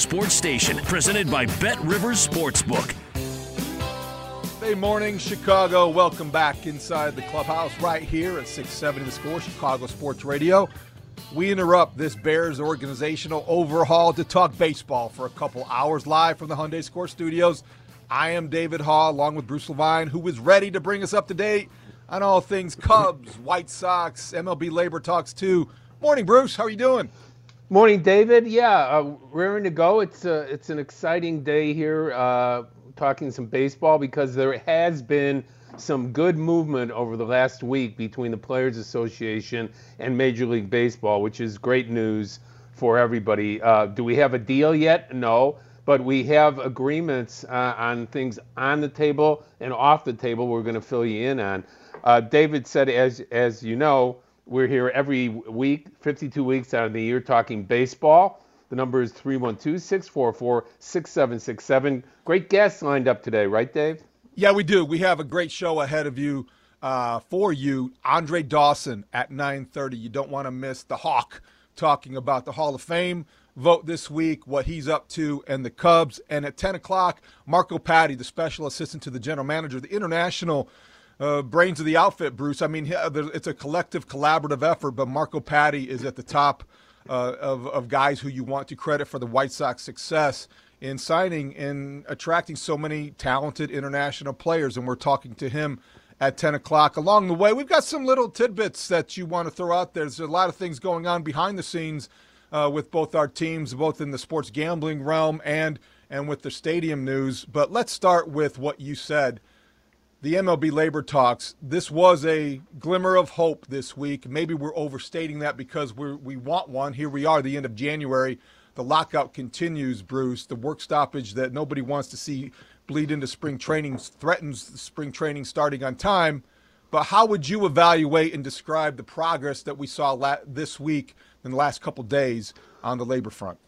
sports station presented by Bet Rivers Sportsbook. Good morning, Chicago. Welcome back inside the clubhouse right here at 670 The Score, Chicago Sports Radio. We interrupt this Bears organizational overhaul to talk baseball for a couple hours live from the Hyundai Score Studios. I am David Haugh, along with Bruce Levine, who is ready to bring us up to date on all things Cubs, White Sox, MLB labor talks too. Morning, Bruce. How are you doing? Morning, David. Yeah, uh, raring to go. It's uh, it's an exciting day here, uh, talking some baseball because there has been some good movement over the last week between the Players Association and Major League Baseball, which is great news for everybody. Uh, do we have a deal yet? No, but we have agreements uh, on things on the table and off the table. We're going to fill you in on. Uh, David said, as as you know we're here every week, 52 weeks out of the year, talking baseball. The number is 312 644 6767. Great guests lined up today, right, Dave? Yeah, we do. We have a great show ahead of you uh, for you. Andre Dawson at 9:30. You don't want to miss the Hawk talking about the Hall of Fame vote this week, what he's up to, and the Cubs. And at 10 o'clock, Marco Paddy, the special assistant to the general manager, the international uh, brains of the outfit, Bruce. I mean, it's a collective, collaborative effort, but Marco Paddy is at the top uh, of, of guys who you want to credit for the White Sox success in signing and attracting so many talented international players. And we're talking to him at 10 o'clock. Along the way, we've got some little tidbits that you want to throw out there. There's a lot of things going on behind the scenes uh, with both our teams, both in the sports gambling realm and and with the stadium news. But let's start with what you said the MLB labor talks. This was a glimmer of hope this week. Maybe we're overstating that because we we want one. Here we are, the end of January. The lockout continues, Bruce. The work stoppage that nobody wants to see bleed into spring training threatens spring training starting on time. But how would you evaluate and describe the progress that we saw la- this week in the last couple days on the labor front?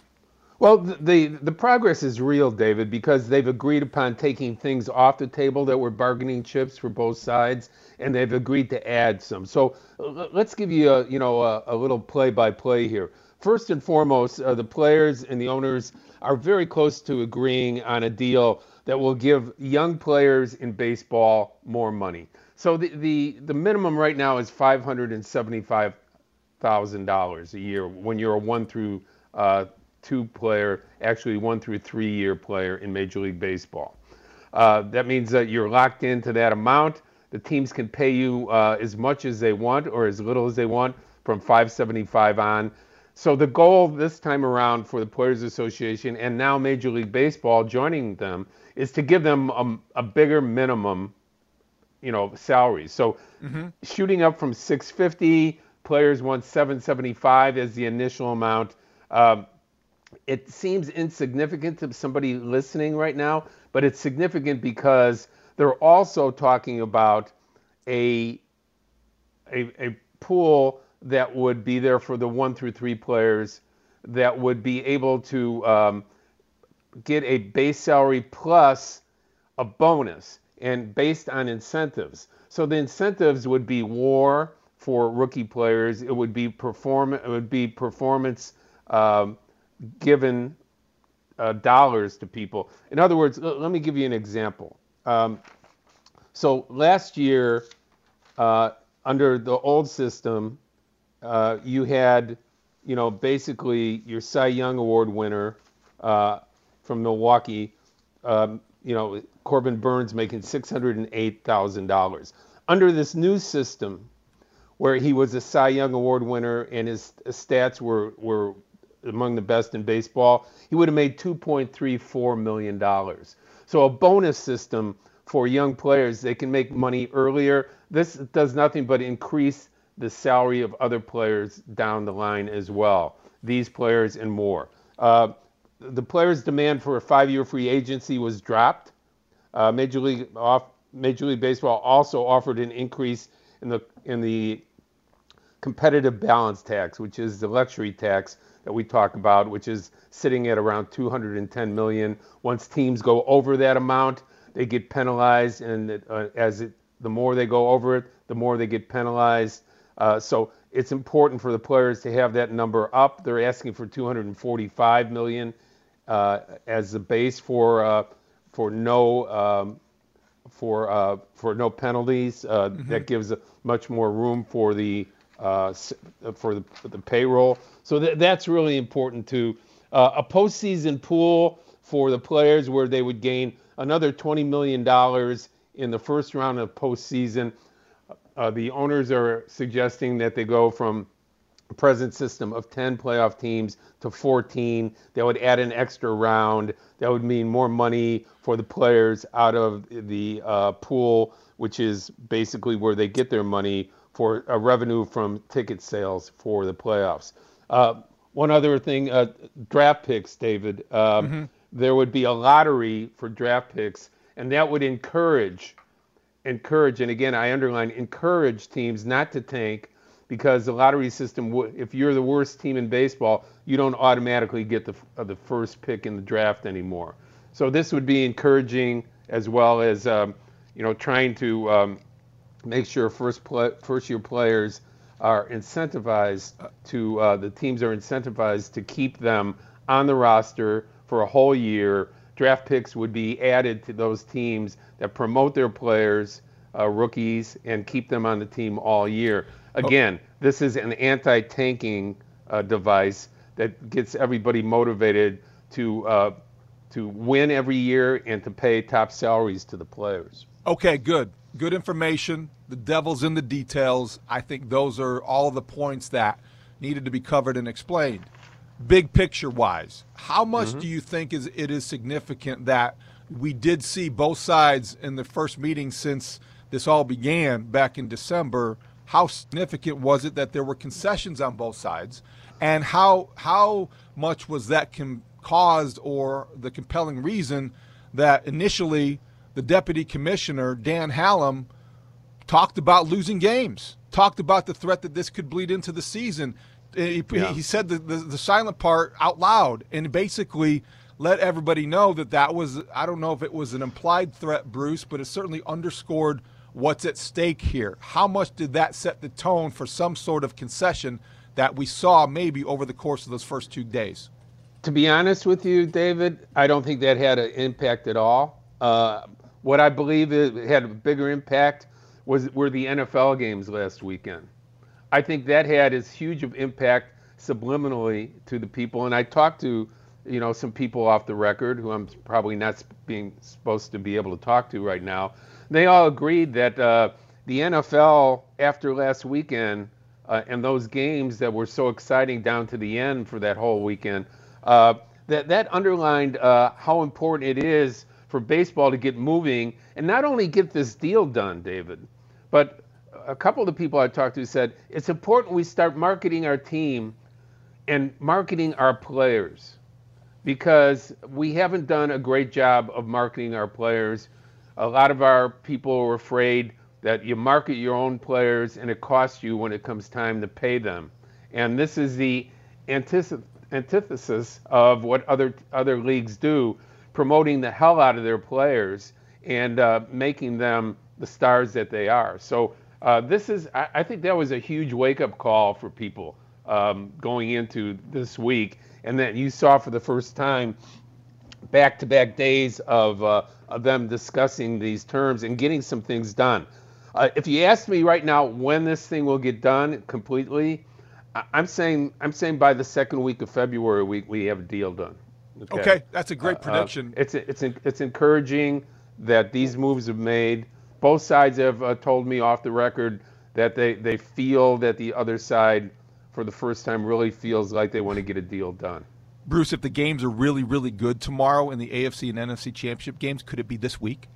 Well, the the progress is real, David, because they've agreed upon taking things off the table that were bargaining chips for both sides, and they've agreed to add some. So let's give you a you know a, a little play-by-play here. First and foremost, uh, the players and the owners are very close to agreeing on a deal that will give young players in baseball more money. So the the, the minimum right now is five hundred and seventy-five thousand dollars a year when you're a one through uh, two player, actually one through three year player in Major League Baseball. Uh, that means that you're locked into that amount. The teams can pay you uh, as much as they want or as little as they want from 575 on. So the goal this time around for the Players Association and now Major League Baseball joining them is to give them a, a bigger minimum, you know, salary. So mm-hmm. shooting up from 650, players want 775 as the initial amount. Um, it seems insignificant to somebody listening right now, but it's significant because they're also talking about a, a, a pool that would be there for the one through three players that would be able to um, get a base salary plus a bonus and based on incentives. So the incentives would be WAR for rookie players. It would be perform. It would be performance um, given uh, dollars to people. In other words, let me give you an example. Um, so last year, uh, under the old system, uh, you had, you know, basically your Cy Young Award winner uh, from Milwaukee, um, you know, Corbin Burnes making $608,000. Under this new system, where he was a Cy Young Award winner and his stats were, were among the best in baseball, he would have made $2.34 million. So a bonus system for young players, they can make money earlier. This does nothing but increase the salary of other players down the line as well, these players and more. Uh, the players' demand for a five-year free agency was dropped. Uh, Major League off, Major League Baseball also offered an increase in the in the competitive balance tax, which is the luxury tax that we talk about, which is sitting at around 210 million. Once teams go over that amount, they get penalized, and uh, as it, the more they go over it, the more they get penalized. Uh, so it's important for the players to have that number up. They're asking for 245 million uh, as the base for uh, for no um, for uh, for no penalties. Uh, mm-hmm. That gives much more room for the uh, for the, for the payroll. So th- that's really important too. Uh, a postseason pool for the players where they would gain another $20 million in the first round of postseason. Uh, the owners are suggesting that they go from present system of 10 playoff teams to 14. That would add an extra round. That would mean more money for the players out of the uh, pool, which is basically where they get their money for a revenue from ticket sales for the playoffs. Uh, one other thing, uh, draft picks, David. Um, mm-hmm. There would be a lottery for draft picks, and that would encourage, encourage, and again, I underline encourage teams not to tank because the lottery system would, if you're the worst team in baseball, you don't automatically get the uh, the first pick in the draft anymore. So this would be encouraging as well as um, you know trying to um, make sure first play, first year players are incentivized to uh, the teams are incentivized to keep them on the roster for a whole year. Draft picks would be added to those teams that promote their players, uh, rookies, and keep them on the team all year. Again, oh. this is an anti-tanking uh, device that gets everybody motivated to uh, to win every year and to pay top salaries to the players. Okay, good good information. The devil's in the details. I think those are all the points that needed to be covered and explained. Big picture wise, how much mm-hmm. do you think is it is significant that we did see both sides in the first meeting since this all began back in December? How significant was it that there were concessions on both sides, and how how much was that com- caused or the compelling reason that initially the deputy commissioner, Dan Halem, talked about losing games, talked about the threat that this could bleed into the season. He, yeah. he said the, the, the, silent part out loud and basically let everybody know that that was, I don't know if it was an implied threat, Bruce, but it certainly underscored what's at stake here. How much did that set the tone for some sort of concession that we saw maybe over the course of those first two days? To be honest with you, David, I don't think that had an impact at all. Uh, what I believe it had a bigger impact was were the NFL games last weekend. I think that had as huge of impact subliminally to the people. And I talked to, you know, some people off the record who I'm probably not being supposed to be able to talk to right now. They all agreed that uh, the NFL after last weekend uh, and those games that were so exciting down to the end for that whole weekend, uh, that that underlined uh, how important it is for baseball to get moving and not only get this deal done, David, but a couple of the people I talked to said it's important we start marketing our team and marketing our players because we haven't done a great job of marketing our players. A lot of our people are afraid that you market your own players and it costs you when it comes time to pay them. And this is the antithesis of what other other leagues do, promoting the hell out of their players and uh, making them the stars that they are. So uh, this is, I, I, think that was a huge wake-up call for people um, going into this week, and that you saw for the first time back-to-back days of, uh, of them discussing these terms and getting some things done. Uh, if you ask me right now when this thing will get done completely, I'm saying I'm saying by the second week of February we, we have a deal done. Okay, okay that's a great uh, uh, prediction. it's it's it's encouraging that these moves have made. Both sides have uh, told me off the record that they, they feel that the other side, for the first time, really feels like they want to get a deal done. Bruce, if the games are really, really good tomorrow in the AFC and NFC championship games, could it be this week?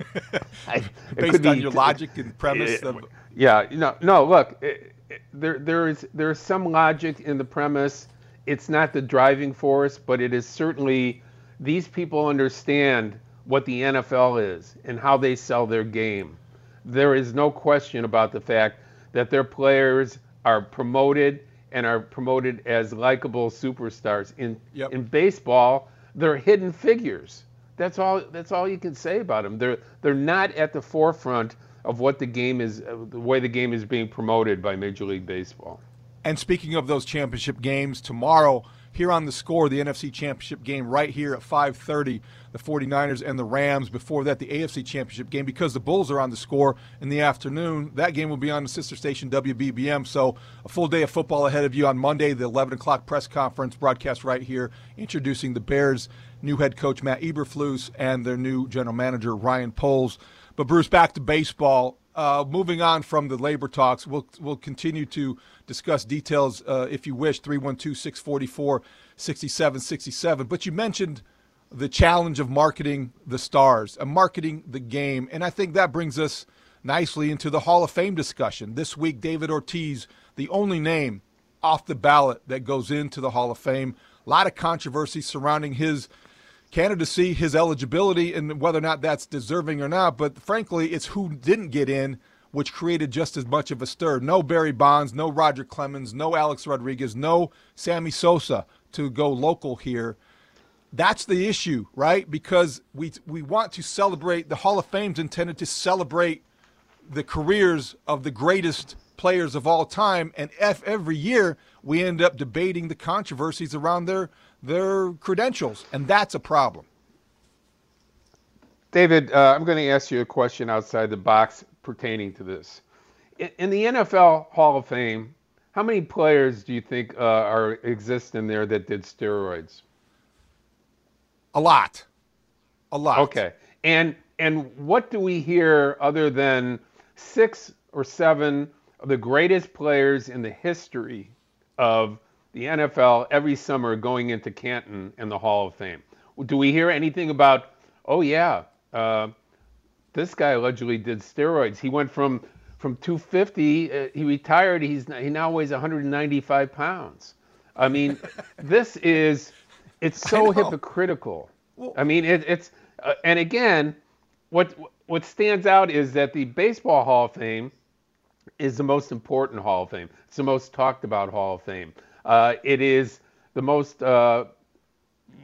I, Based on be, your logic and premise it, of yeah, no, no. Look, it, it, there there is there is some logic in the premise. It's not the driving force, but it is certainly these people understand what the NFL is and how they sell their game. There is no question about the fact that their players are promoted and are promoted as likable superstars. In yep. in baseball, they're hidden figures. That's all. That's all you can say about them. They're they're not at the forefront of what the game is, the way the game is being promoted by Major League Baseball. And speaking of those championship games tomorrow, here on the score, the NFC Championship game right here at 5:30, the 49ers and the Rams. Before that, the AFC Championship game because the Bulls are on the score in the afternoon. That game will be on the sister station WBBM. So a full day of football ahead of you on Monday, the 11 o'clock press conference broadcast right here, introducing the Bears' new head coach Matt Eberflus and their new general manager Ryan Poles. But Bruce, back to baseball. Uh, moving on from the labor talks, we'll we'll continue to discuss details uh, if you wish. 312 644 6767. But you mentioned the challenge of marketing the stars and marketing the game. And I think that brings us nicely into the Hall of Fame discussion. This week, David Ortiz, the only name off the ballot that goes into the Hall of Fame. A lot of controversy surrounding his candidacy, his eligibility, and whether or not that's deserving or not. But frankly, it's who didn't get in, which created just as much of a stir. No Barry Bonds, no Roger Clemens, no Alex Rodriguez, no Sammy Sosa to go local here. That's the issue, right? Because we we want to celebrate the Hall of Fame's intended to celebrate the careers of the greatest players of all time, and F every year we end up debating the controversies around their their credentials, and that's a problem. David, uh, I'm going to ask you a question outside the box pertaining to this. In, in the NFL Hall of Fame, how many players do you think uh, are exist in there that did steroids? A lot, a lot. Okay, and and what do we hear other than six or seven of the greatest players in the history of the NFL every summer going into Canton and the Hall of Fame. Do we hear anything about, oh, yeah, uh, this guy allegedly did steroids? He went from from 250, uh, he retired, he's he now weighs 195 pounds. I mean, this is, it's so hypocritical. Well, I mean, it, it's, uh, and again, what what stands out is that the Baseball Hall of Fame is the most important Hall of Fame. It's the most talked about Hall of Fame. Uh, it is the most uh,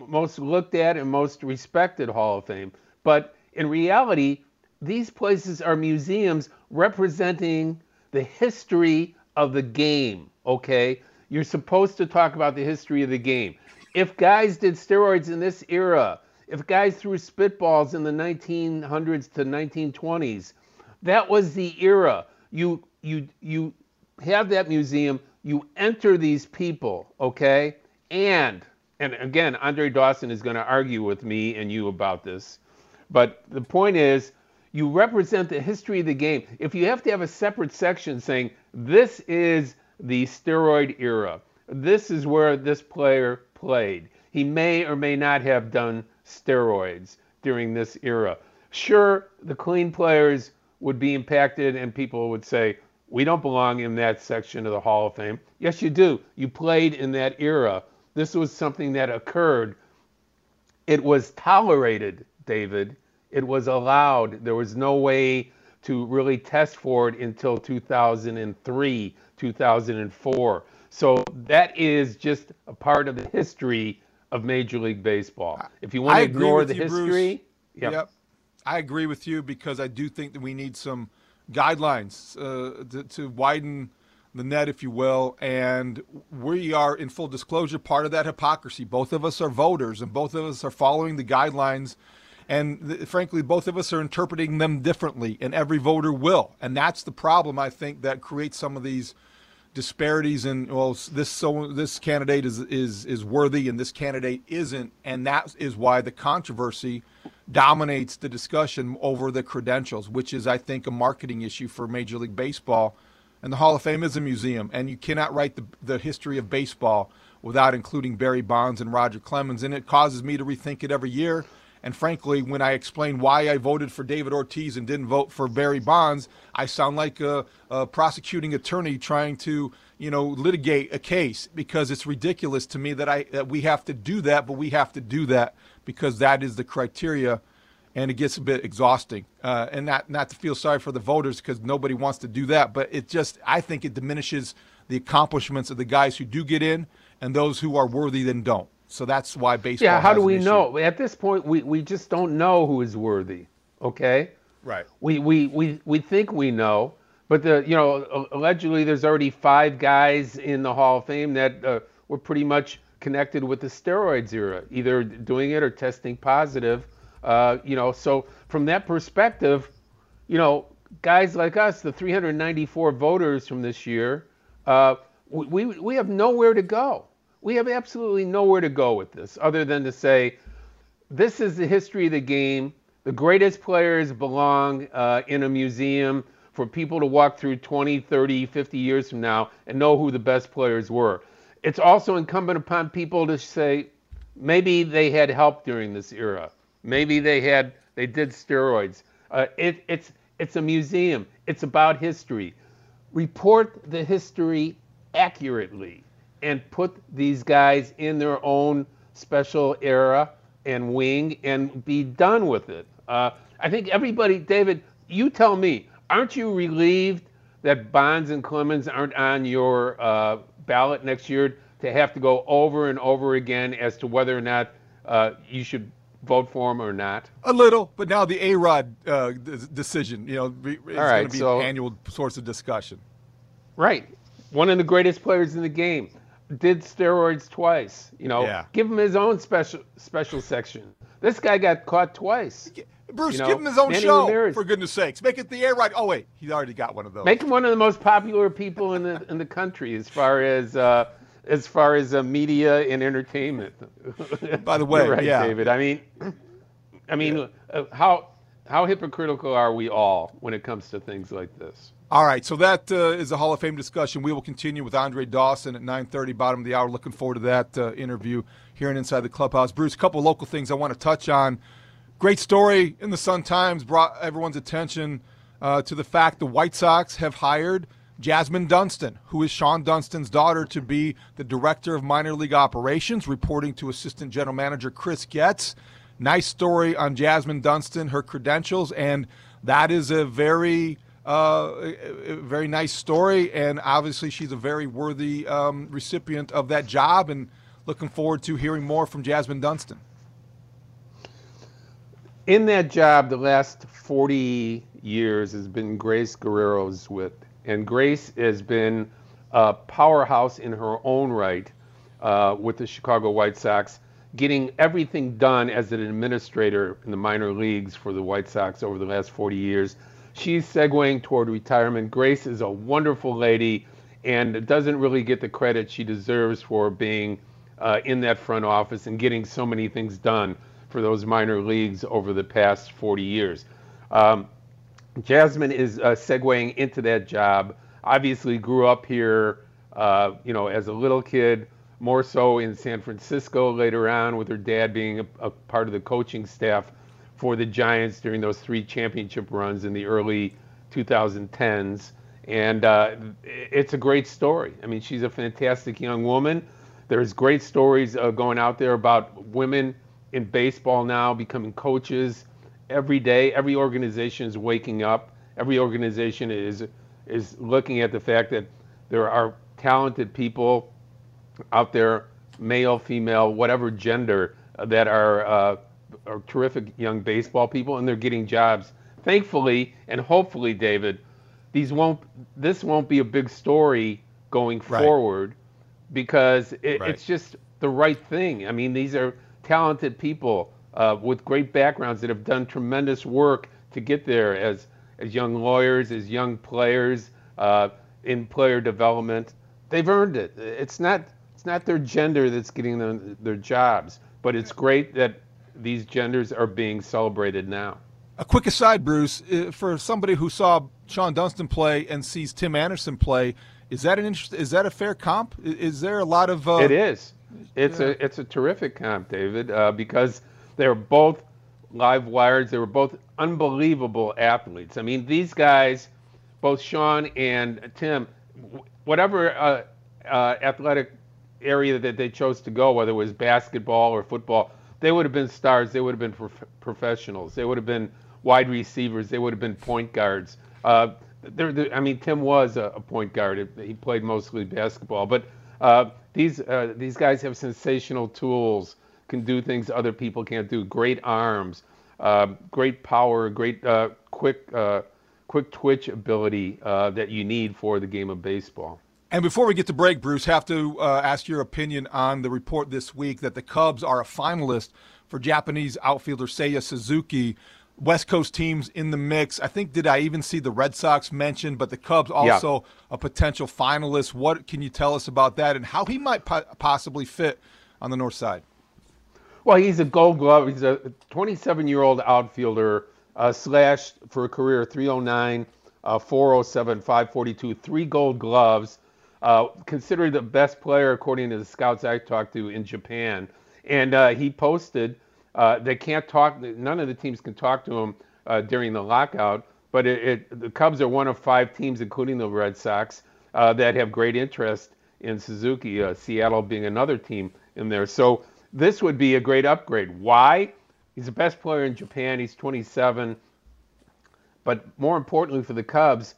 most looked at and most respected Hall of Fame. But in reality, these places are museums representing the history of the game. Okay, you're supposed to talk about the history of the game. If guys did steroids in this era, if guys threw spitballs in the 1900s to 1920s, that was the era. You you you have that museum you enter these people, okay? And and again, Andre Dawson is going to argue with me and you about this. But the point is, you represent the history of the game. If you have to have a separate section saying this is the steroid era, this is where this player played. He may or may not have done steroids during this era. Sure, the clean players would be impacted, and people would say, we don't belong in that section of the Hall of Fame. Yes, you do. You played in that era. This was something that occurred. It was tolerated, David. It was allowed. There was no way to really test for it until 2003, 2004. So that is just a part of the history of Major League Baseball. If you want to ignore the you, history, yep. Yep. I agree with you because I do think that we need some guidelines uh, to, to widen the net, if you will. And we are, in full disclosure, part of that hypocrisy. Both of us are voters, and both of us are following the guidelines. And th- frankly, both of us are interpreting them differently, and every voter will. And that's the problem, I think, that creates some of these disparities in well this so this candidate is is is worthy and this candidate isn't and that is why the controversy dominates the discussion over the credentials which is I think a marketing issue for Major League Baseball and the Hall of Fame is a museum and you cannot write the the history of baseball without including Barry Bonds and Roger Clemens and it causes me to rethink it every year and frankly, when I explain why I voted for David Ortiz and didn't vote for Barry Bonds, I sound like a, a, prosecuting attorney trying to, you know, litigate a case because it's ridiculous to me that I that we have to do that, but we have to do that because that is the criteria, and it gets a bit exhausting. Uh, and not not to feel sorry for the voters because nobody wants to do that, but it just I think it diminishes the accomplishments of the guys who do get in and those who are worthy then don't. So that's why baseball. Yeah, how do we know? At this point, we, we just don't know who is worthy. Okay. Right. We we we we think we know, but the you know allegedly there's already five guys in the Hall of Fame that uh, were pretty much connected with the steroids era, either doing it or testing positive. Uh, you know, so from that perspective, you know, guys like us, the 394 voters from this year, uh, we we have nowhere to go we have absolutely nowhere to go with this other than to say this is the history of the game. The greatest players belong uh, in a museum for people to walk through 20, 30, 50 years from now and know who the best players were. It's also incumbent upon people to say maybe they had help during this era. Maybe they had they did steroids. Uh, it, it's it's a museum. It's about history. Report the history accurately and put these guys in their own special era and wing and be done with it. Uh, I think everybody, David, you tell me, aren't you relieved that Bonds and Clemens aren't on your uh, ballot next year to have to go over and over again as to whether or not uh, you should vote for them or not? A little, but now the A Rod uh, decision, you know, is All right, going to be so, an annual source of discussion. Right. One of the greatest players in the game did steroids twice. You know, yeah. give him his own special special section. This guy got caught twice. Bruce, you know, give him his own Manny show Ramirez. for goodness sakes. Make it the air right. Oh wait, he's already got one of those. Make him one of the most popular people in the in the country as far as uh, as far as uh, media and entertainment. By the way, right, yeah. David. I mean, I mean, yeah. uh, how how hypocritical are we all when it comes to things like this? All right, so that uh, is a Hall of Fame discussion. We will continue with Andre Dawson at 9:30, bottom of the hour. Looking forward to that uh, interview here in Inside the Clubhouse. Bruce, a couple local things I want to touch on. Great story in the Sun Times brought everyone's attention uh, to the fact the White Sox have hired Jasmine Dunston, who is Shawon Dunston's daughter, to be the director of minor league operations, reporting to Assistant General Manager Chris Getz. Nice story on Jasmine Dunston, her credentials, and that is a very uh, a very nice story, and obviously she's a very worthy um, recipient of that job. And looking forward to hearing more from Jasmine Dunston. In that job, the last 40 years has been Grace Guerrero's with, and Grace has been a powerhouse in her own right uh, with the Chicago White Sox, getting everything done as an administrator in the minor leagues for the White Sox over the last 40 years she's segueing toward retirement. Grace is a wonderful lady and doesn't really get the credit she deserves for being uh, in that front office and getting so many things done for those minor leagues over the past 40 years. Um, Jasmine is uh, segueing into that job. Obviously, grew up here, uh, you know, as a little kid, more so in San Francisco later on, with her dad being a, a part of the coaching staff for the Giants during those three championship runs in the early 2010s. And uh, it's a great story. I mean, she's a fantastic young woman. There's great stories uh, going out there about women in baseball now becoming coaches every day. Every organization is waking up. Every organization is is looking at the fact that there are talented people out there, male, female, whatever gender, that are, uh, are terrific young baseball people, and they're getting jobs. Thankfully, and hopefully, David, these won't. This won't be a big story going Right. forward because it, Right. it's just the right thing. I mean, these are talented people uh, with great backgrounds that have done tremendous work to get there as as young lawyers, as young players uh, in player development. They've earned it. It's not it's not their gender that's getting them their jobs, but it's great that these genders are being celebrated now. A quick aside, Bruce, uh, for somebody who saw Shawon Dunston play and sees Tim Anderson play, is that an interest? Is that a fair comp? Is there a lot of? Uh, It is. It's a it's a terrific comp, David, uh, because they're both live wires. They were both unbelievable athletes. I mean, these guys, both Shawon and Tim, whatever uh, uh, athletic area that they chose to go, whether it was basketball or football, they would have been stars. They would have been prof- professionals. They would have been wide receivers. They would have been point guards. Uh, they're, they're- I mean, Tim was a, a point guard. He played mostly basketball, but uh, these uh, these guys have sensational tools, can do things other people can't do. Great arms, uh, great power, great uh, quick uh, quick twitch ability that you need for the game of baseball. And before we get to break, Bruce, have to uh, ask your opinion on the report this week that the Cubs are a finalist for Japanese outfielder Seiya Suzuki. West Coast teams in the mix. I think did I even see the Red Sox mentioned, but the Cubs also a potential finalist. What can you tell us about that and how he might po- possibly fit on the north side? Well, he's a Gold Glove. He's a 27-year-old outfielder, uh, slashed for a career 309, uh, 407, 542, three Gold Gloves. Uh, considered the best player according to the scouts I talked to in Japan, and uh, he posted. Uh, they can't talk. None of the teams can talk to him uh, during the lockout. But it, it, the Cubs are one of five teams, including the Red Sox, uh, that have great interest in Suzuki. Seattle being another team in there. So this would be a great upgrade. Why? He's the best player in Japan. He's 27. But more importantly for the Cubs,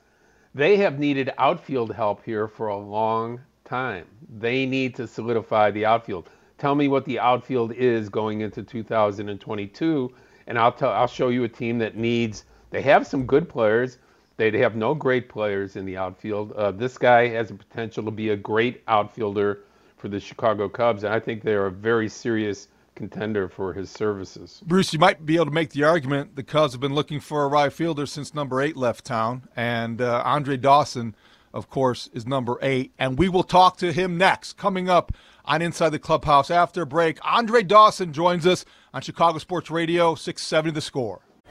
they have needed outfield help here for a long time. They need to solidify the outfield. Tell me what the outfield is going into 2022, and I'll tell. I'll show you a team that needs. They have some good players. They have no great players in the outfield. Uh, this guy has the potential to be a great outfielder for the Chicago Cubs, and I think they are a very serious contender for his services. Bruce, you might be able to make the argument the Cubs have been looking for a right fielder since number eight left town, and uh, Andre Dawson, of course, is number eight. And we will talk to him next, coming up on Inside the Clubhouse after break. Andre Dawson joins us on Chicago Sports Radio, 670 The Score.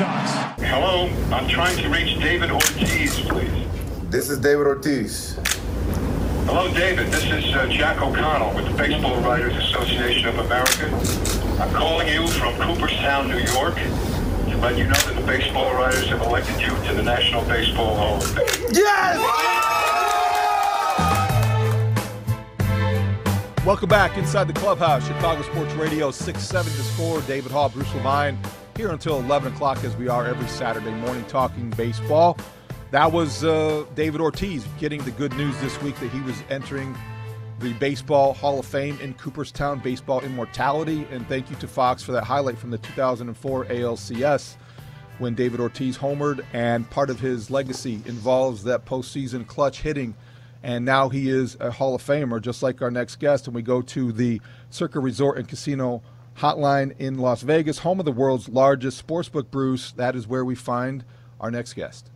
Came to the Red Sox. Hello, I'm trying to reach David Ortiz, please. This is David Ortiz. Hello, David. This is uh, Jack O'Connell with the Baseball Writers Association of America. I'm calling you from Cooperstown, New York, to let you know that the baseball writers have elected you to the National Baseball Hall of Fame. Welcome back inside the clubhouse, Chicago Sports Radio 670 to score. David Haugh, Bruce Levine here until 11 o'clock as we are every Saturday morning talking baseball. That was uh, David Ortiz getting the good news this week that he was entering the Baseball Hall of Fame in Cooperstown, Baseball Immortality. And thank you to Fox for that highlight from the 2004 ALCS when David Ortiz homered. And part of his legacy involves that postseason clutch hitting. And now he is a Hall of Famer, just like our next guest. And we go to the Circa Resort and Casino Hotline in Las Vegas, home of the world's largest sportsbook, Bruce. That is where we find our next guest.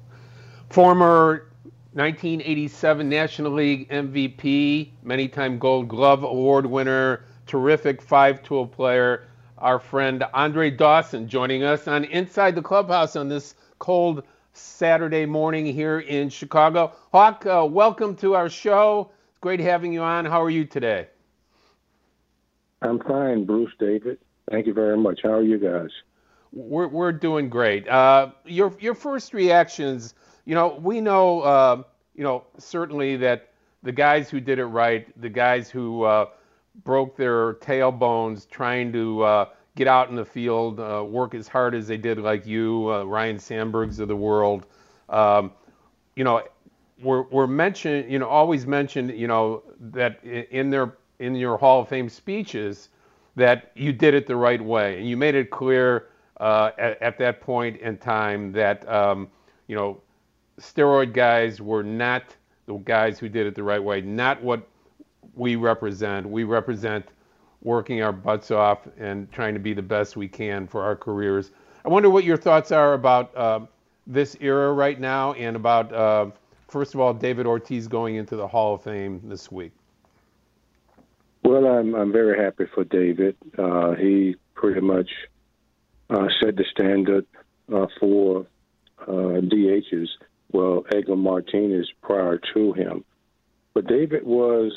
Former 1987 National League MVP, many time Gold Glove Award winner, terrific five tool player, our friend Andre Dawson joining us on Inside the Clubhouse on this cold Saturday morning here in Chicago. Hawk, uh, welcome to our show. It's great having you on. How are you today? I'm fine, Bruce David. Thank you very much. How are you guys? We're, we're doing great. Uh, your, your first reactions you know, we know, uh, you know, certainly that the guys who did it right, the guys who uh, broke their tailbones trying to uh, get out in the field, uh, work as hard as they did, like you, uh, Ryne Sandbergs of the world, um, you know, were, were mentioned, you know, always mentioned, you know, that in their in your Hall of Fame speeches that you did it the right way, and you made it clear uh, at, at, that point in time that um, you know steroid guys were not the guys who did it the right way, not what we represent. We represent working our butts off and trying to be the best we can for our careers. I wonder what your thoughts are about uh, this era right now and about, uh, first of all, David Ortiz going into the Hall of Fame this week. Well, I'm I'm very happy for David. Uh, he pretty much uh, set the standard uh, for uh, DHs well, Edgar Martinez prior to him. But David was,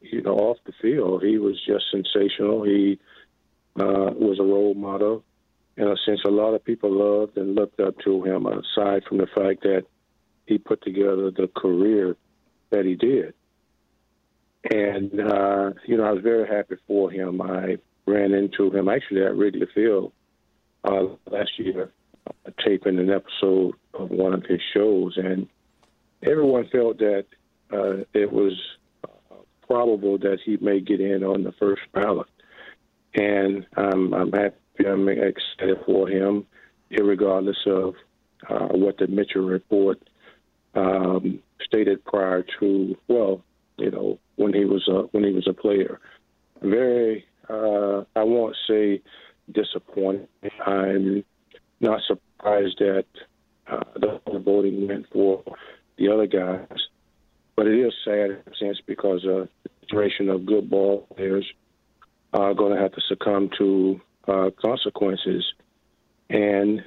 you know, off the field. He was just sensational. He uh, was a role model. In a sense, a lot of people loved and looked up to him, aside from the fact that he put together the career that he did. And, uh, you know, I was very happy for him. I ran into him actually at Wrigley Field uh, last year taping an episode of one of his shows, and everyone felt that uh, it was uh, probable that he may get in on the first ballot. And um, I'm happy, I'm excited for him, regardless of uh, what the Mitchell report um, stated prior to, well, you know, when he was a when he was a player. Very, uh, I won't say disappointed. I'm not surprised that uh, the voting went for the other guys. But it is sad in a sense because uh, the generation of good ball players are going to have to succumb to uh, consequences. And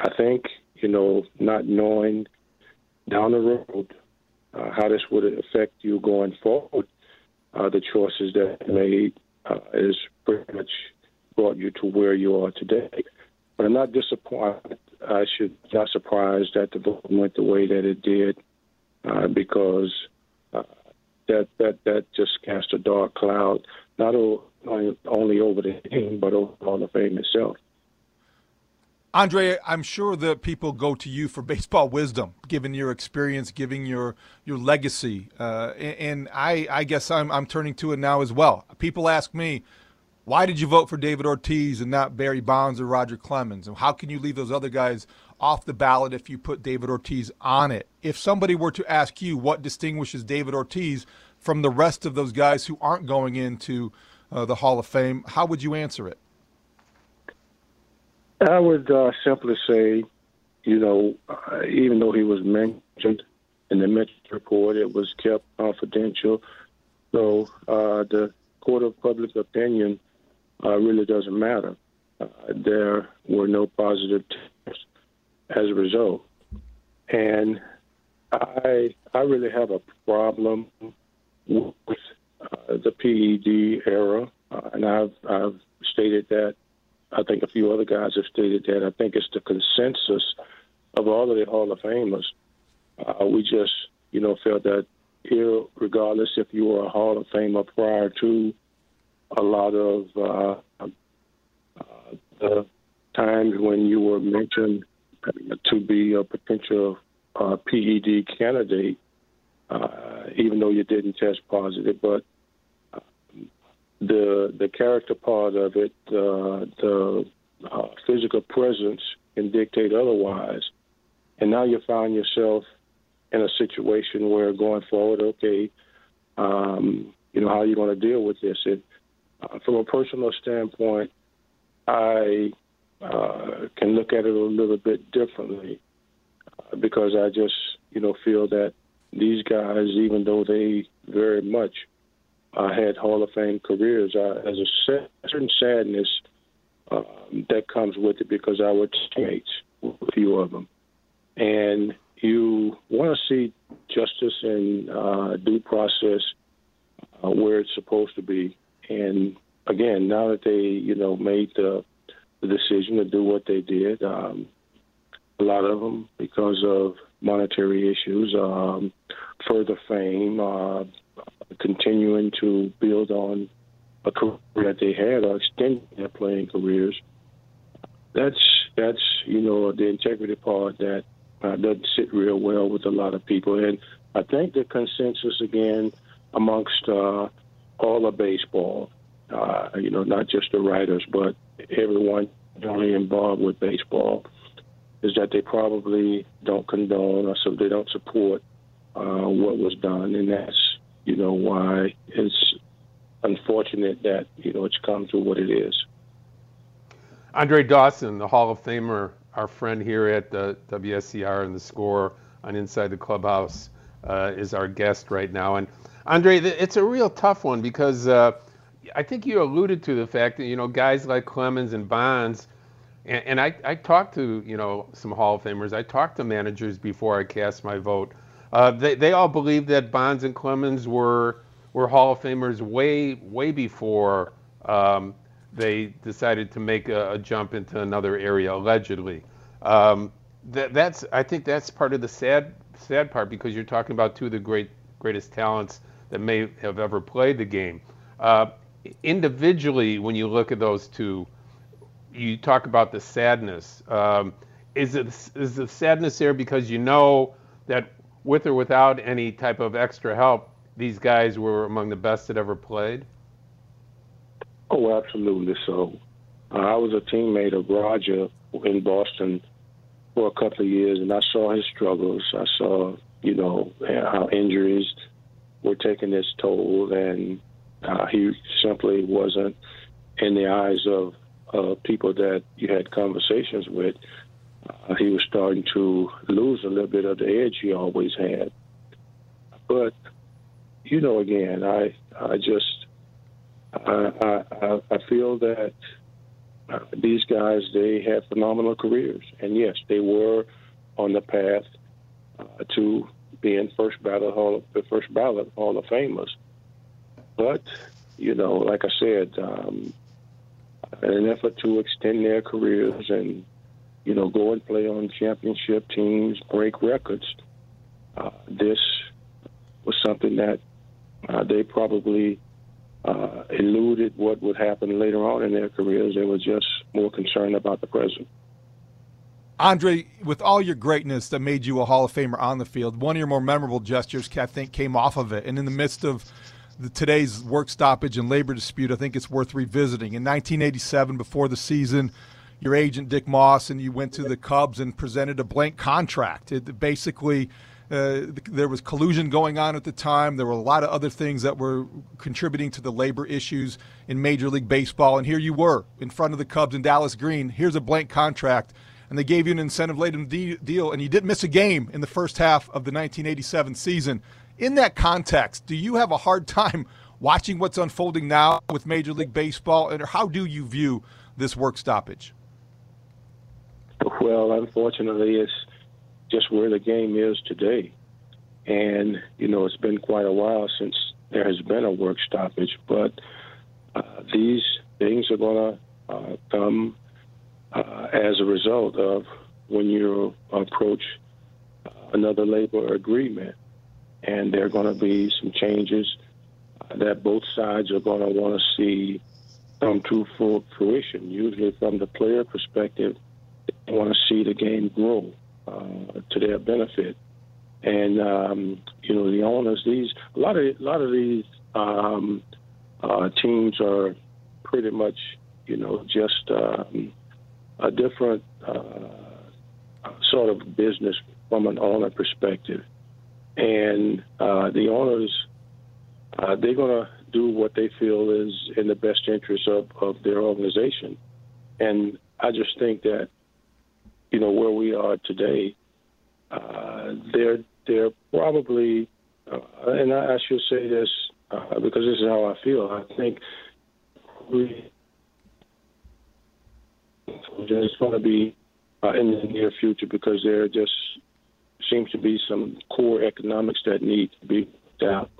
I think, you know, not knowing down the road uh, how this would affect you going forward, uh, the choices that made uh, is pretty much brought you to where you are today. But I'm not disappointed. I should not surprised that the vote went the way that it did, uh, because uh, that that that just cast a dark cloud not only over the game but over Hall of Fame itself. Andre, I'm sure that people go to you for baseball wisdom, given your experience, given your your legacy, uh, and, I, I guess I'm I'm turning to it now as well. People ask me, why did you vote for David Ortiz and not Barry Bonds or Roger Clemens? And how can you leave those other guys off the ballot if you put David Ortiz on it? If somebody were to ask you what distinguishes David Ortiz from the rest of those guys who aren't going into uh, the Hall of Fame, how would you answer it? I would uh, simply say, you know, uh, even though he was mentioned in the Mitchell report, it was kept confidential. So uh, the court of public opinion uh, really doesn't matter. Uh, there were no positive tests as a result, and I I really have a problem with uh, the PED era, and I've I've stated that. I think a few other guys have stated that. I think it's the consensus of all of the Hall of Famers. Uh, we just, you know, felt that here, regardless if you were a Hall of Famer prior to a lot of uh, uh, the times when you were mentioned to be a potential uh, PED candidate, uh, even though you didn't test positive. But the the character part of it, uh, the uh, physical presence can dictate otherwise. And now you find yourself in a situation where going forward, okay, um, you know, how are you going to deal with this? And uh, from a personal standpoint, I uh, can look at it a little bit differently uh, because I just, you know, feel that these guys, even though they very much uh, had Hall of Fame careers, uh, as a certain sadness um, that comes with it because I were teammates, a few of them, and you want to see justice and uh, due process uh, where it's supposed to be. And again, now that they, you know, made the, the decision to do what they did, um, a lot of them because of monetary issues, um, further fame, uh, continuing to build on a career that they had or extending their playing careers. That's that's you know the integrity part that uh, doesn't sit real well with a lot of people, and I think the consensus again amongst uh, all of baseball, uh, you know, not just the writers, but everyone generally involved with baseball, is that they probably don't condone or so they don't support uh, what was done, and that's you know why it's unfortunate that you know it's come to what it is. Andre Dawson, the Hall of Famer, our friend here at the WSCR and the Score on Inside the Clubhouse, uh, is our guest right now. And Andre, it's a real tough one because uh, I think you alluded to the fact that you know guys like Clemens and Bonds. And, and I, I talked to you know some Hall of Famers. I talked to managers before I cast my vote. Uh, they, they all believed that Bonds and Clemens were were Hall of Famers way, way before um, they decided to make a, a, jump into another area, allegedly. Um, that, that's, I think that's part of the sad, sad part because you're talking about two of the great, greatest talents that may have ever played the game. Uh, individually, when you look at those two, you talk about the sadness. Um, is it is the sadness there because you know that with or without any type of extra help, these guys were among the best that ever played? Oh, absolutely so. Uh, I was a teammate of Roger in Boston for a couple of years, and I saw his struggles. I saw, you know, how injuries were taking its toll, and uh, he simply wasn't in the eyes of uh, people that you had conversations with. Uh, he was starting to lose a little bit of the edge he always had. But you know, again, I I just I I, I feel that uh, these guys they have phenomenal careers, and yes, they were on the path uh, to being first ballot hall the first ballot Hall of Famers. But you know, like I said, um, in an effort to extend their careers and you know go and play on championship teams, break records, uh, this was something that uh, they probably uh, eluded what would happen later on in their careers. They were just more concerned about the present. Andre, with all your greatness that made you a Hall of Famer on the field, one of your more memorable gestures, I think, came off of it. And in the midst of the, today's work stoppage and labor dispute, I think it's worth revisiting. In 1987, before the season, your agent Dick Moss and you went to the Cubs and presented a blank contract. It basically uh, there was collusion going on at the time. There were a lot of other things that were contributing to the labor issues in Major League Baseball. And here you were in front of the Cubs and Dallas Green. Here's a blank contract. And they gave you an incentive laden deal, and you didn't miss a game in the first half of the 1987 season. In that context, do you have a hard time watching what's unfolding now with Major League Baseball? And how do you view this work stoppage? Well, unfortunately, it's just where the game is today. And, you know, it's been quite a while since there has been a work stoppage, but uh, these things are going to uh, come uh, as a result of when you approach another labor agreement. And there are going to be some changes uh, that both sides are going to want to see come to full fruition. Usually, from the player perspective, they want to see the game grow uh, to their benefit. And um, you know, the owners, these a lot of a lot of these um, uh, teams are pretty much, you know, just um, a different uh, sort of business from an owner perspective. And uh, the owners, uh, they're going to do what they feel is in the best interest of, of their organization. And I just think that, you know, where we are today, uh, they're they're probably, uh, and I, I should say this uh, because this is how I feel. I think we it's going to be uh, in the near future because there just seems to be some core economics that need to be out.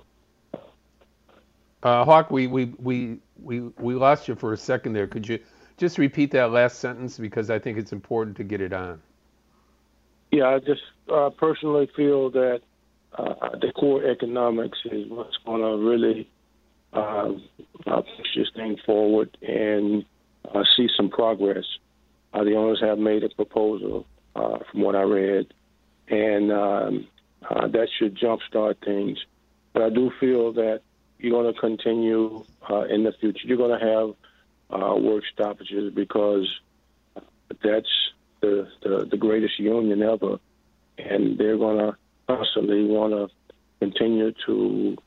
Uh, Hawk, we, we, we, we, we lost you for a second there. Could you just repeat that last sentence because I think it's important to get it on. Yeah, I just uh, personally feel that uh, the core economics is what's going to really uh, uh, push this thing forward and uh, see some progress. Uh, the owners have made a proposal, uh, from what I read, and um, that should jumpstart things. But I do feel that you're going to continue in the future. You're going to have uh, work stoppages because that's the, the, the greatest union ever, and they're going to constantly want to continue to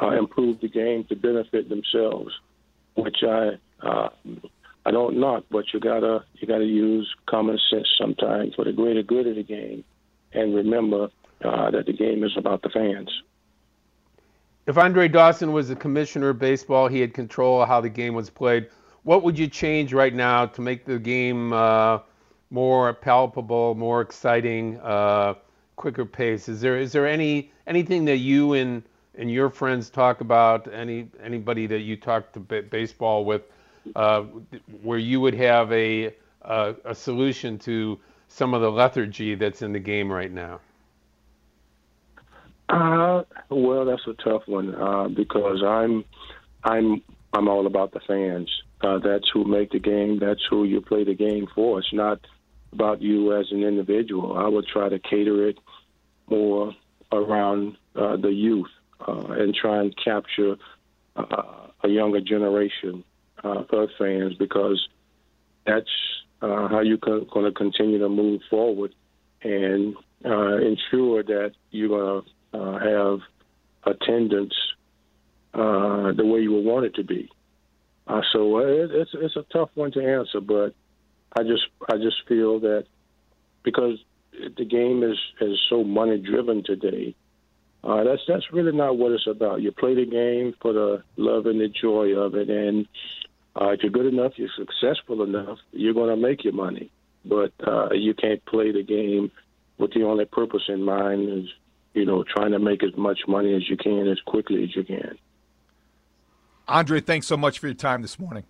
uh, improve the game to benefit themselves, which I uh, I don't knock, but you gotta you gotta use common sense sometimes for the greater good of the game, and remember uh, that the game is about the fans. If Andre Dawson was the commissioner of baseball, he had control of how the game was played. What would you change right now to make the game uh, more palpable, more exciting, uh, quicker pace? Is there is there any anything that you and and your friends talk about? Any anybody that you talk to b- baseball with, uh, where you would have a, a a solution to some of the lethargy that's in the game right now? Uh, well, that's a tough one uh, because I'm, I'm, I'm all about the fans. Uh, that's who make the game. That's who you play the game for. It's not about you as an individual. I would try to cater it more around uh, the youth uh, and try and capture uh, a younger generation uh, of fans because that's uh, how you're going to continue to move forward and ensure that you're going to have attendance the way you would want it to be. Uh, so it, it's it's a tough one to answer, but I just I just feel that because the game is is so money driven today, uh, that's that's really not what it's about. You play the game for the love and the joy of it, and uh, if you're good enough, you're successful enough, you're going to make your money. But uh, you can't play the game with the only purpose in mind is you know, trying to make as much money as you can as quickly as you can. Andre, thanks so much for your time this morning.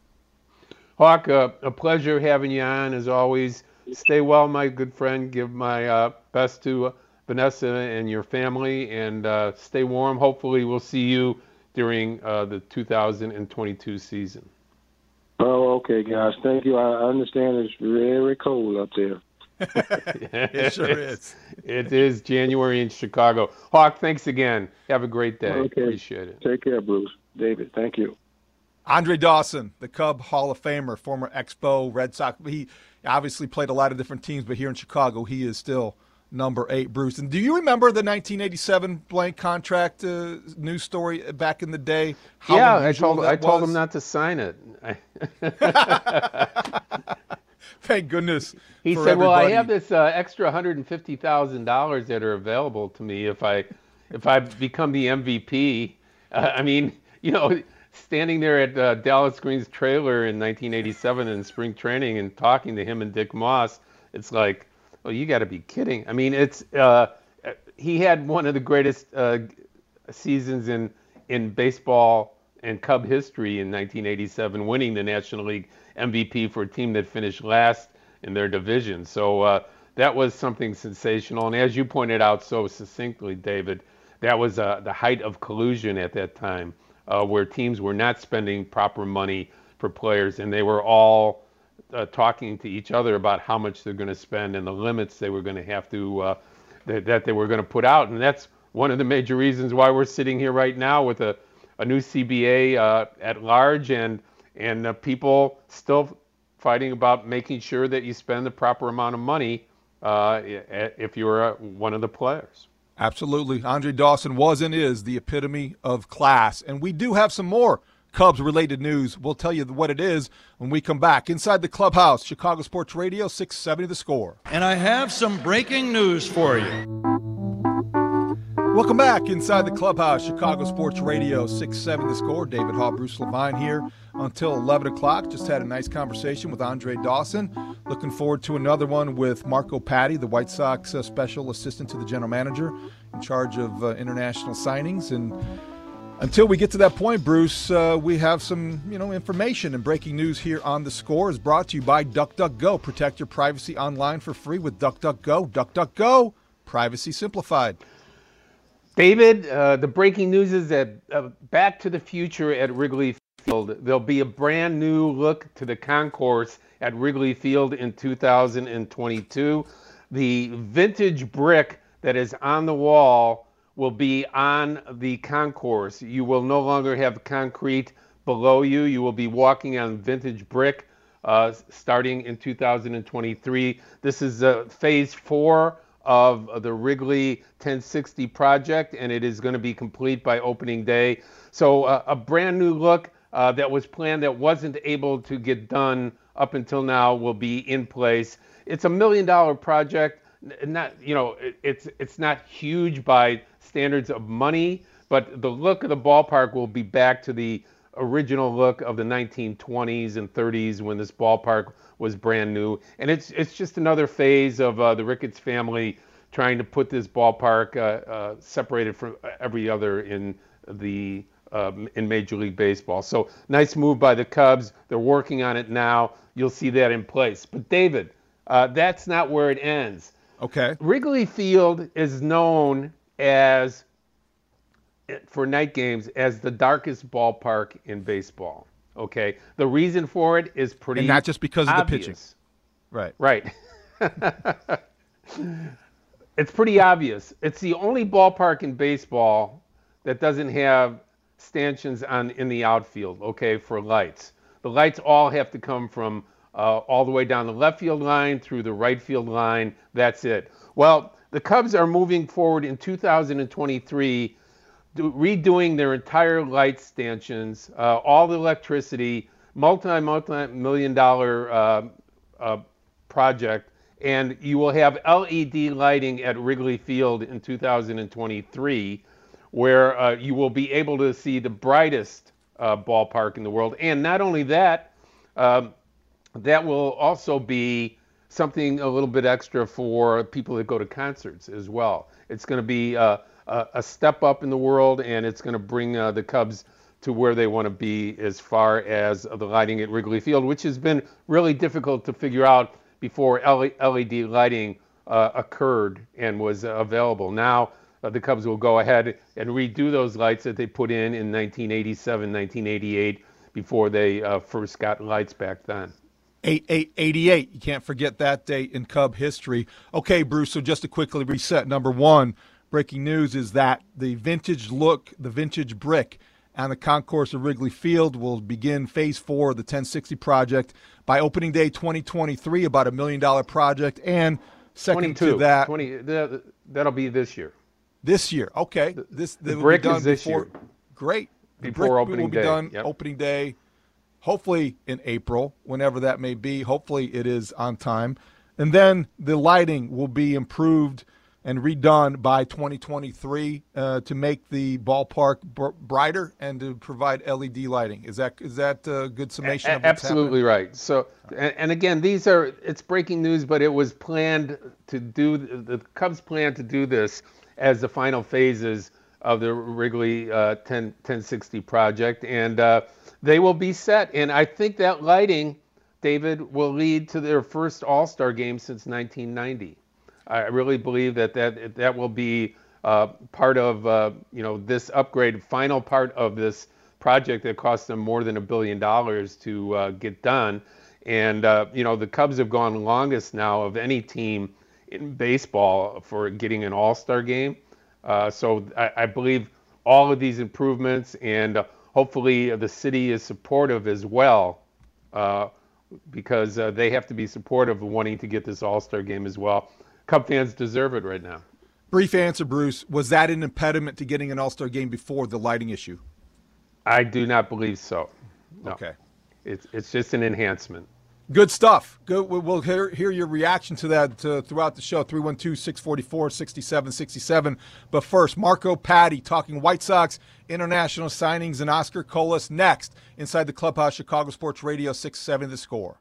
Hawk, uh, a pleasure having you on as always. Stay well, my good friend. Give my uh, best to uh, Vanessa and your family, and uh, stay warm. Hopefully, we'll see you during uh, the 2022 season. Oh, okay, guys. Thank you. I understand it's very cold up there. it sure is. It is January in Chicago. Hawk, thanks again. Have a great day. Okay. Appreciate it. Take care, Bruce. David, thank you. Andre Dawson, the Cub Hall of Famer, former Expo, Red Sox. He obviously played a lot of different teams, but here in Chicago, he is still number eight, Bruce. And do you remember the 1987 blank contract uh, news story back in the day? yeah, I told I told him not to sign it. Thank goodness. He said, everybody. "Well, I have this uh, extra hundred and fifty thousand dollars that are available to me if I if I become the MVP." Uh, I mean, you know, standing there at uh, Dallas Green's trailer in 1987 in spring training and talking to him and Dick Moss, it's like, "Oh, you got to be kidding!" I mean, it's uh, he had one of the greatest uh, seasons in in baseball and Cub history in 1987, winning the National League MVP for a team that finished last in their division. So uh, that was something sensational. And as you pointed out so succinctly, David, that was uh, the height of collusion at that time, uh, where teams were not spending proper money for players, and they were all uh, talking to each other about how much they're going to spend and the limits they were going to have to uh, that, that they were going to put out, and that's one of the major reasons why we're sitting here right now with a, a new CBA uh, at large and and people still fighting about making sure that you spend the proper amount of money uh, if you're uh, one of the players. Absolutely. Andre Dawson was and is the epitome of class. And we do have some more Cubs related news. We'll tell you what it is when we come back. Inside the clubhouse, Chicago Sports Radio, 670 the score. And I have some breaking news for you. Welcome back inside the clubhouse, Chicago Sports Radio, 6-7 the score. David Haugh, Bruce Levine here until 11 o'clock. Just had a nice conversation with Andre Dawson. Looking forward to another one with Marco Paddy, the White Sox uh, special assistant to the general manager in charge of uh, international signings. And until we get to that point, Bruce, uh, we have some you know information and breaking news here on the score is brought to you by DuckDuckGo. Protect your privacy online for free with DuckDuckGo. DuckDuckGo, privacy simplified. David, uh, the breaking news is that uh, Back to the Future at Wrigley Field, there'll be a brand new look to the concourse at Wrigley Field in 2022. The vintage brick that is on the wall will be on the concourse. You will no longer have concrete below you. You will be walking on vintage brick uh, starting in 2023. This is uh, phase four of the Wrigley 1060 project, and it is going to be complete by opening day. So, uh, a brand new look uh, that was planned that wasn't able to get done up until now will be in place. It's a million dollar project. Not, you know, it's it's not huge by standards of money, but the look of the ballpark will be back to the original look of the 1920s and 30s when this ballpark was brand new. And it's it's just another phase of uh, the Ricketts family trying to put this ballpark uh, uh, separated from every other in the um, in Major League Baseball. So nice move by the Cubs. They're working on it now. You'll see that in place. But David, uh, that's not where it ends. Okay. Wrigley Field is known as for night games as the darkest ballpark in baseball. Okay, the reason for it is pretty and not just because obvious. of the pitching. Right. Right. it's pretty obvious. It's the only ballpark in baseball that doesn't have stanchions on in the outfield. Okay, for lights. The lights all have to come from uh, all the way down the left field line through the right field line. That's it. Well, the Cubs are moving forward in 2023, do, redoing their entire light stanchions, uh, all the electricity, multi multi million dollar uh, uh, project, and you will have LED lighting at Wrigley Field in 2023, where uh, you will be able to see the brightest uh, ballpark in the world. And not only that, um, that will also be something a little bit extra for people that go to concerts as well. It's going to be uh, a, step up in the world, and it's going to bring uh, the Cubs to where they want to be as far as the lighting at Wrigley Field, which has been really difficult to figure out before LED lighting uh, occurred and was available. Now uh, the Cubs will go ahead and redo those lights that they put in in 1987, 1988 before they uh, first got lights back then. 8888. You can't forget that date in Cub history. Okay, Bruce, so just to quickly reset number one, breaking news is that the vintage look, the vintage brick on the concourse of Wrigley Field will begin phase four of the 1060 project by opening day 2023, about a million dollar project. And second 22, to that, 20, that'll be this year. This year, okay. This the, brick be done is this before, year. Great. The before opening will be day. done yep. opening day hopefully in April, whenever that may be. Hopefully it is on time. And then the lighting will be improved and redone by 2023 uh, to make the ballpark br- brighter and to provide LED lighting. Is that is that a good summation? A- absolutely happening? right. So, and, and, again, these are it's breaking news, but it was planned to do the Cubs plan to do this as the final phases of the Wrigley uh, 10 1060 project, and uh, they will be set. And I think that lighting, David, will lead to their first All Star game since 1990. I really believe that that that will be uh, part of uh, you know this upgrade, final part of this project that cost them more than a billion dollars to uh, get done. And, uh, you know, the Cubs have gone longest now of any team in baseball for getting an all star game. Uh, so I, I, believe all of these improvements, and uh, hopefully the city is supportive as well, because uh, they have to be supportive of wanting to get this all star game as well. Cub fans deserve it right now. Brief answer, Bruce. Was that an impediment to getting an all star game before the lighting issue? I do not believe so. No. Okay. It's, it's just an enhancement. Good stuff. Good. We'll hear, hear your reaction to that uh, throughout the show. 312 644 6767. But first, Marco Paddy talking White Sox international signings and Oscar Colas next inside the Clubhouse Chicago Sports Radio 670 The Score.